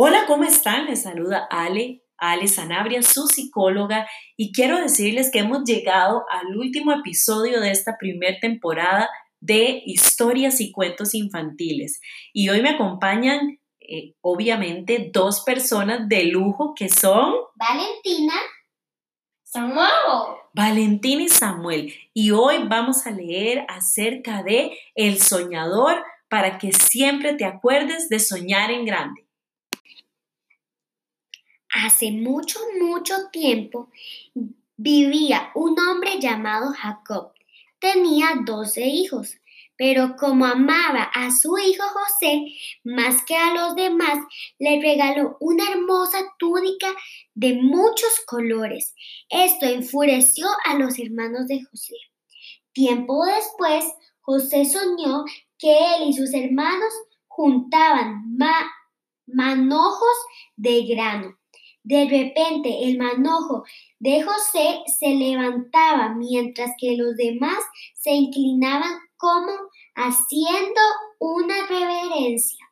Hola, ¿cómo están? Les saluda Ale, Ale Sanabria, su psicóloga, y quiero decirles que hemos llegado al último episodio de esta primera temporada de historias y cuentos infantiles. Y hoy me acompañan, eh, obviamente, dos personas de lujo que son... Valentina, Samuel. Valentina y Samuel. Y hoy vamos a leer acerca de El soñador para que siempre te acuerdes de soñar en grande. Hace mucho, mucho tiempo vivía un hombre llamado Jacob. Tenía doce hijos, pero como amaba a su hijo José más que a los demás, le regaló una hermosa túnica de muchos colores. Esto enfureció a los hermanos de José. Tiempo después, José soñó que él y sus hermanos juntaban manojos de grano de repente el manojo de José se levantaba mientras que los demás se inclinaban como haciendo una reverencia.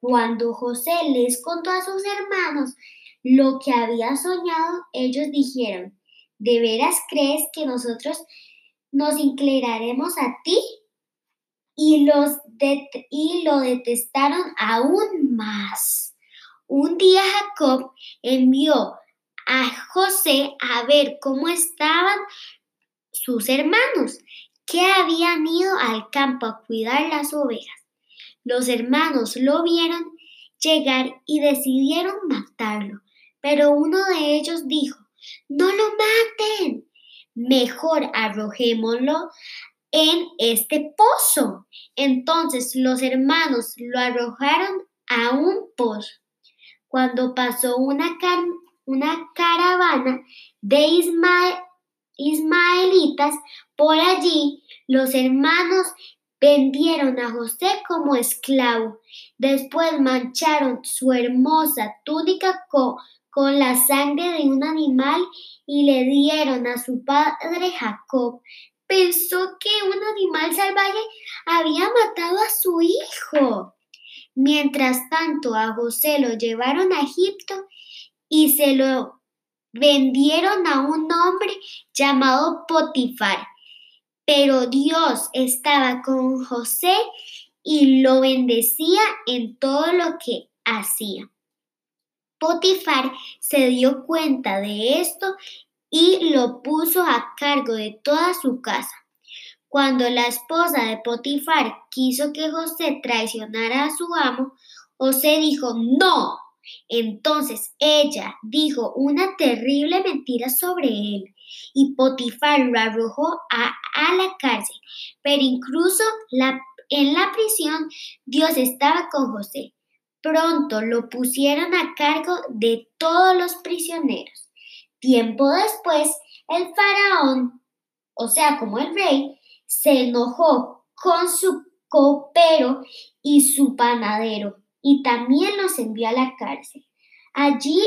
Cuando José les contó a sus hermanos lo que había soñado, ellos dijeron, ¿de veras crees que nosotros nos inclinaremos a ti? Y, los y lo detestaron aún más. Un día Jacob envió a José a ver cómo estaban sus hermanos, que habían ido al campo a cuidar las ovejas. Los hermanos lo vieron llegar y decidieron matarlo, pero uno de ellos dijo, no lo maten, mejor arrojémoslo en este pozo. Entonces los hermanos lo arrojaron a un pozo cuando pasó una, una caravana de ismaelitas por allí, los hermanos vendieron a José como esclavo. Después mancharon su hermosa túnica con, con la sangre de un animal y le dieron a su padre Jacob. Pensó que un animal salvaje había matado a su hijo. Mientras tanto, a José lo llevaron a Egipto y se lo vendieron a un hombre llamado Potifar. Pero Dios estaba con José y lo bendecía en todo lo que hacía. Potifar se dio cuenta de esto y lo puso a cargo de toda su casa. Cuando la esposa de Potifar quiso que José traicionara a su amo, José dijo no. Entonces ella dijo una terrible mentira sobre él y Potifar lo arrojó a, la cárcel. Pero incluso en la prisión Dios estaba con José. Pronto lo pusieron a cargo de todos los prisioneros. Tiempo después, el faraón, o sea, como el rey, se enojó con su copero y su panadero y también los envió a la cárcel. Allí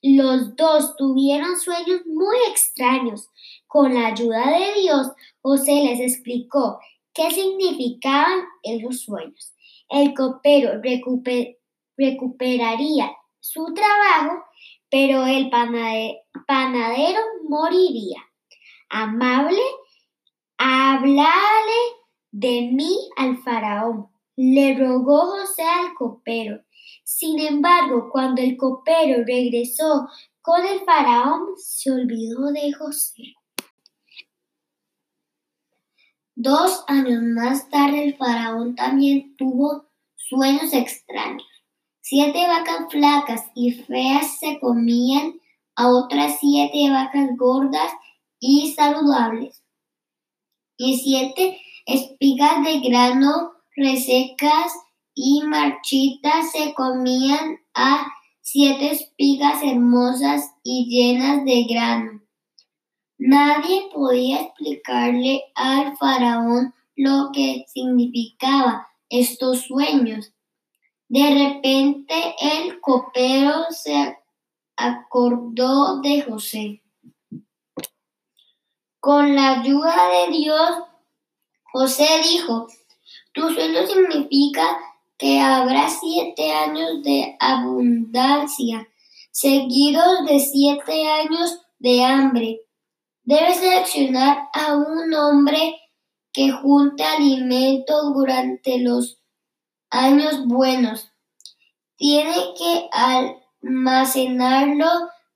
los dos tuvieron sueños muy extraños. Con la ayuda de Dios, José les explicó qué significaban esos sueños. El copero recuperaría su trabajo, pero el panadero moriría. Amable Hablale de mí al faraón, le rogó José al copero. Sin embargo, cuando el copero regresó con el faraón, se olvidó de José. Dos años más tarde, el faraón también tuvo sueños extraños. Siete vacas flacas y feas se comían a otras siete vacas gordas y saludables y siete espigas de grano resecas y marchitas se comían a siete espigas hermosas y llenas de grano. Nadie podía explicarle al faraón lo que significaba estos sueños. De repente el copero se acordó de José. Con la ayuda de Dios, José dijo, tu sueño significa que habrá siete años de abundancia, seguidos de siete años de hambre. Debe seleccionar a un hombre que junte alimentos durante los años buenos. Tiene que almacenarlo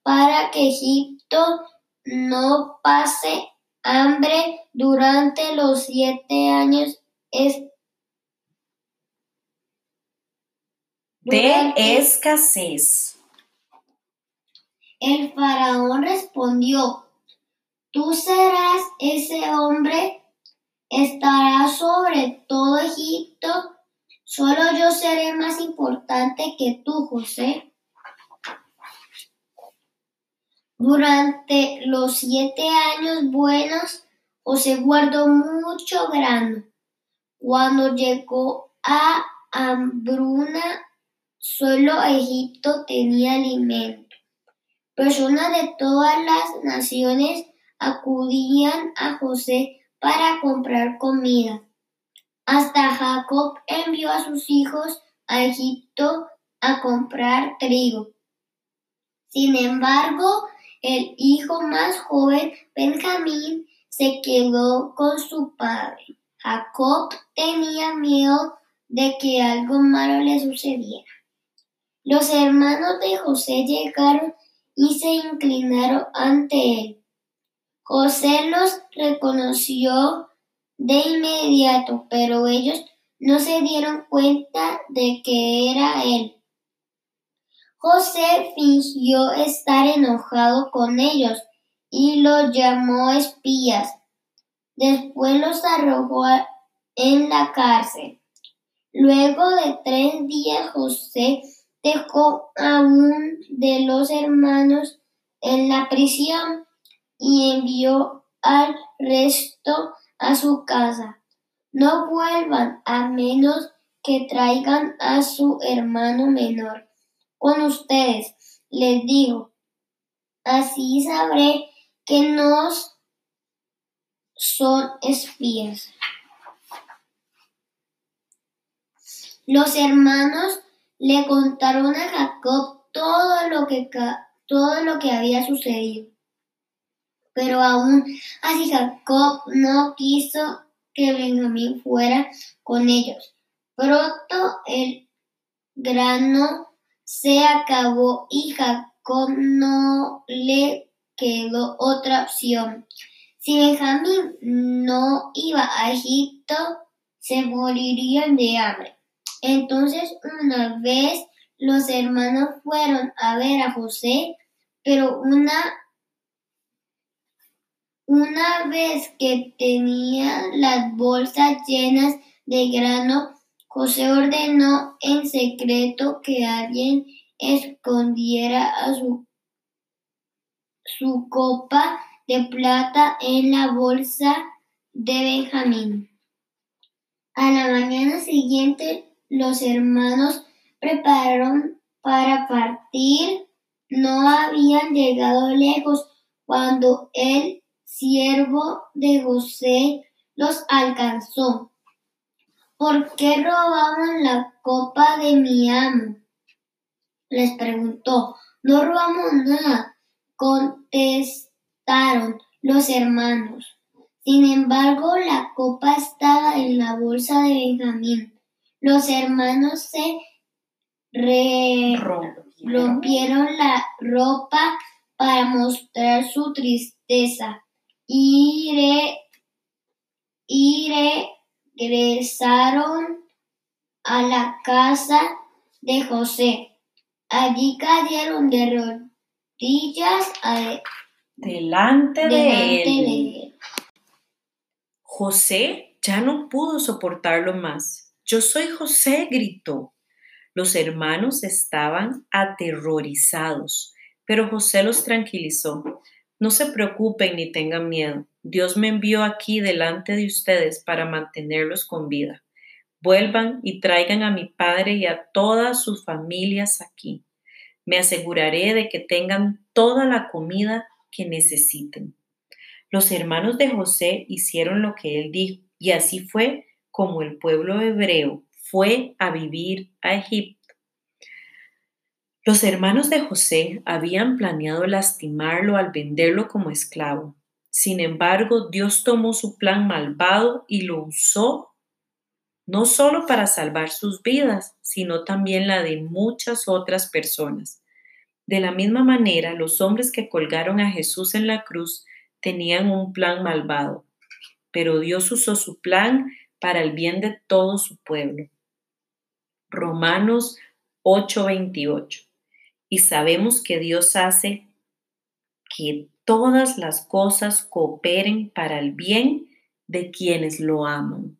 para que Egipto no pase hambre durante los siete años de escasez. El faraón respondió, tú serás ese hombre, estarás sobre todo Egipto, solo yo seré más importante que tú, José. Durante los siete años buenos, José guardó mucho grano. Cuando llegó a hambruna, solo Egipto tenía alimento. Personas de todas las naciones acudían a José para comprar comida. Hasta Jacob envió a sus hijos a Egipto a comprar trigo. Sin embargo, el hijo más joven, Benjamín, se quedó con su padre. Jacob tenía miedo de que algo malo le sucediera. Los hermanos de José llegaron y se inclinaron ante él. José los reconoció de inmediato, pero ellos no se dieron cuenta de que era él. José fingió estar enojado con ellos y los llamó espías. Después los arrojó en la cárcel. Luego de tres días José dejó a un de los hermanos en la prisión y envió al resto a su casa. No vuelvan a menos que traigan a su hermano menor con ustedes. Les digo, así sabré que nos son espías. Los hermanos le contaron a Jacob todo lo que, todo lo que había sucedido. Pero aún así Jacob no quiso que Benjamín fuera con ellos. Pronto el grano se acabó y Jacob no le quedó otra opción. Si Benjamín no iba a Egipto, se morirían de hambre. Entonces una vez los hermanos fueron a ver a José, pero una, una vez que tenía las bolsas llenas de grano, José ordenó en secreto que alguien escondiera a su, su copa de plata en la bolsa de Benjamín. A la mañana siguiente los hermanos prepararon para partir. No habían llegado lejos cuando el siervo de José los alcanzó. ¿Por qué robaban la copa de mi amo? Les preguntó. No robamos nada, contestaron los hermanos. Sin embargo, la copa estaba en la bolsa de Benjamín. Los hermanos se rompieron la ropa para mostrar su tristeza y, regresaron a la casa de José. Allí cayeron de rodillas delante, de, él. José ya no pudo soportarlo más. Yo soy José, gritó. Los hermanos estaban aterrorizados, pero José los tranquilizó. No se preocupen ni tengan miedo. Dios me envió aquí delante de ustedes para mantenerlos con vida. Vuelvan y traigan a mi padre y a todas sus familias aquí. Me aseguraré de que tengan toda la comida que necesiten. Los hermanos de José hicieron lo que él dijo, y así fue como el pueblo hebreo fue a vivir a Egipto. Los hermanos de José habían planeado lastimarlo al venderlo como esclavo. Sin embargo, Dios tomó su plan malvado y lo usó no solo para salvar sus vidas, sino también la de muchas otras personas. De la misma manera, los hombres que colgaron a Jesús en la cruz tenían un plan malvado, pero Dios usó su plan para el bien de todo su pueblo. Romanos 8:28. Y sabemos que Dios hace que todas las cosas cooperen para el bien de quienes lo aman